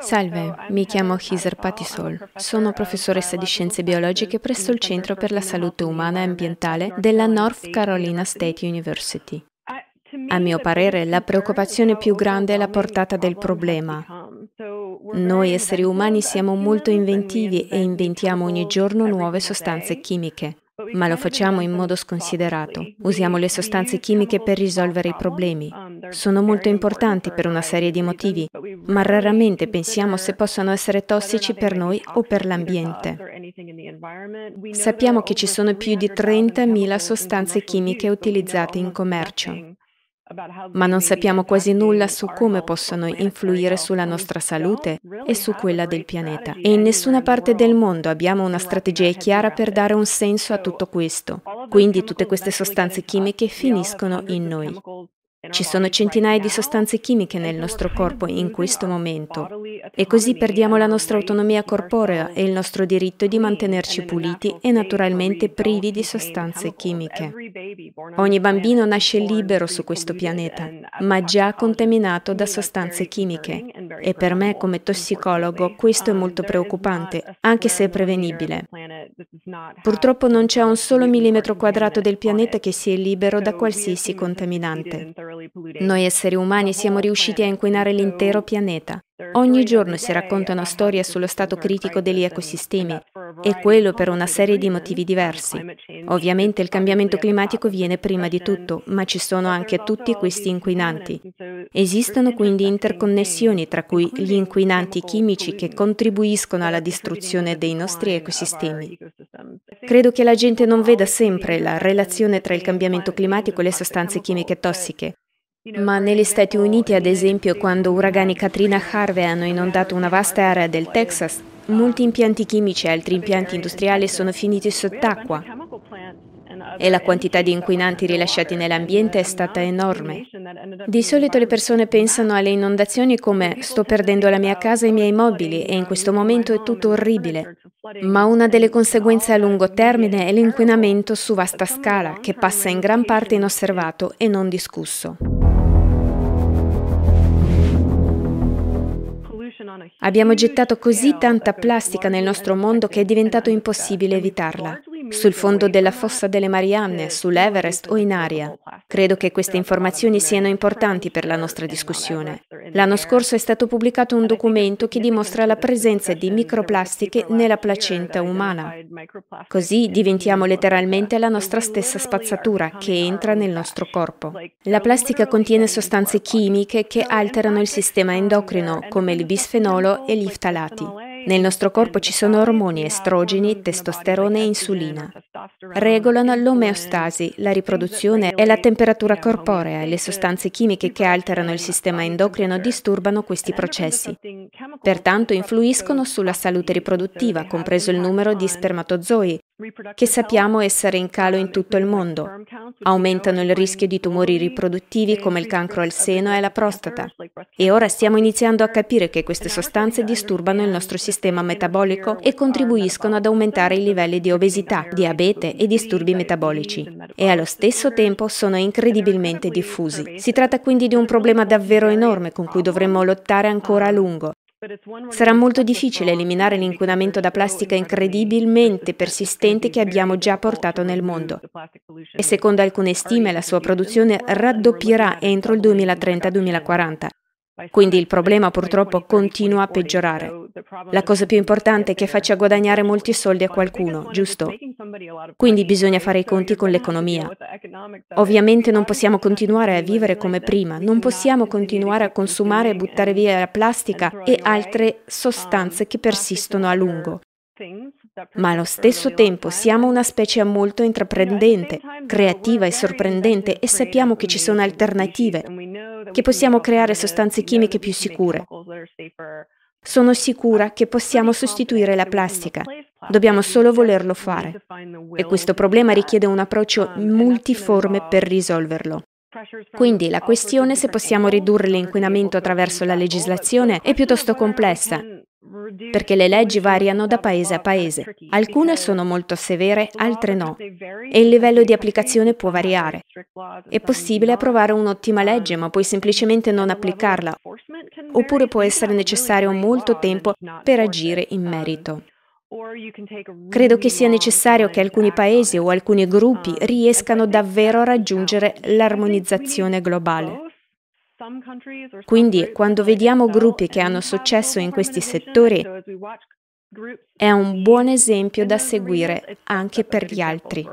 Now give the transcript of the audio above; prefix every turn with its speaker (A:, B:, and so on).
A: Salve, mi chiamo Hiser Patisol. Sono professoressa di scienze biologiche presso il Centro per la Salute Umana e Ambientale della North Carolina State University. A mio parere, la preoccupazione più grande è la portata del problema. Noi esseri umani siamo molto inventivi e inventiamo ogni giorno nuove sostanze chimiche ma lo facciamo in modo sconsiderato. Usiamo le sostanze chimiche per risolvere i problemi. Sono molto importanti per una serie di motivi, ma raramente pensiamo se possono essere tossici per noi o per l'ambiente. Sappiamo che ci sono più di 30.000 sostanze chimiche utilizzate in commercio ma non sappiamo quasi nulla su come possono influire sulla nostra salute e su quella del pianeta. E in nessuna parte del mondo abbiamo una strategia chiara per dare un senso a tutto questo. Quindi tutte queste sostanze chimiche finiscono in noi. Ci sono centinaia di sostanze chimiche nel nostro corpo in questo momento e così perdiamo la nostra autonomia corporea e il nostro diritto di mantenerci puliti e naturalmente privi di sostanze chimiche. Ogni bambino nasce libero su questo pianeta, ma già contaminato da sostanze chimiche e per me come tossicologo questo è molto preoccupante, anche se è prevenibile. Purtroppo non c'è un solo millimetro quadrato del pianeta che sia libero da qualsiasi contaminante. Noi esseri umani siamo riusciti a inquinare l'intero pianeta. Ogni giorno si raccontano storie sullo stato critico degli ecosistemi e quello per una serie di motivi diversi. Ovviamente il cambiamento climatico viene prima di tutto, ma ci sono anche tutti questi inquinanti. Esistono quindi interconnessioni tra cui gli inquinanti chimici che contribuiscono alla distruzione dei nostri ecosistemi. Credo che la gente non veda sempre la relazione tra il cambiamento climatico e le sostanze chimiche tossiche. Ma negli Stati Uniti, ad esempio, quando uragani Katrina e Harvey hanno inondato una vasta area del Texas, molti impianti chimici e altri impianti industriali sono finiti sott'acqua e la quantità di inquinanti rilasciati nell'ambiente è stata enorme. Di solito le persone pensano alle inondazioni come sto perdendo la mia casa e i miei mobili e in questo momento è tutto orribile. Ma una delle conseguenze a lungo termine è l'inquinamento su vasta scala che passa in gran parte inosservato e non discusso. Abbiamo gettato così tanta plastica nel nostro mondo che è diventato impossibile evitarla sul fondo della fossa delle Marianne, sull'Everest o in aria. Credo che queste informazioni siano importanti per la nostra discussione. L'anno scorso è stato pubblicato un documento che dimostra la presenza di microplastiche nella placenta umana. Così diventiamo letteralmente la nostra stessa spazzatura che entra nel nostro corpo. La plastica contiene sostanze chimiche che alterano il sistema endocrino, come il bisfenolo e gli ftalati. Nel nostro corpo ci sono ormoni, estrogeni, testosterone e insulina. Regolano l'omeostasi, la riproduzione e la temperatura corporea e le sostanze chimiche che alterano il sistema endocrino disturbano questi processi. Pertanto influiscono sulla salute riproduttiva, compreso il numero di spermatozoi, che sappiamo essere in calo in tutto il mondo. Aumentano il rischio di tumori riproduttivi come il cancro al seno e la prostata. E ora stiamo iniziando a capire che queste sostanze disturbano il nostro sistema metabolico e contribuiscono ad aumentare i livelli di obesità, diabete e disturbi metabolici. E allo stesso tempo sono incredibilmente diffusi. Si tratta quindi di un problema davvero enorme con cui dovremmo lottare ancora a lungo. Sarà molto difficile eliminare l'inquinamento da plastica incredibilmente persistente che abbiamo già portato nel mondo. E secondo alcune stime la sua produzione raddoppierà entro il 2030-2040. Quindi il problema purtroppo continua a peggiorare. La cosa più importante è che faccia guadagnare molti soldi a qualcuno, giusto? Quindi bisogna fare i conti con l'economia. Ovviamente non possiamo continuare a vivere come prima, non possiamo continuare a consumare e buttare via la plastica e altre sostanze che persistono a lungo. Ma allo stesso tempo siamo una specie molto intraprendente, creativa e sorprendente e sappiamo che ci sono alternative, che possiamo creare sostanze chimiche più sicure. Sono sicura che possiamo sostituire la plastica. Dobbiamo solo volerlo fare. E questo problema richiede un approccio multiforme per risolverlo. Quindi la questione se possiamo ridurre l'inquinamento attraverso la legislazione è piuttosto complessa perché le leggi variano da paese a paese. Alcune sono molto severe, altre no, e il livello di applicazione può variare. È possibile approvare un'ottima legge, ma poi semplicemente non applicarla, oppure può essere necessario molto tempo per agire in merito. Credo che sia necessario che alcuni paesi o alcuni gruppi riescano davvero a raggiungere l'armonizzazione globale. Quindi, quando vediamo gruppi che hanno successo in questi settori, è un buon esempio da seguire anche per gli altri.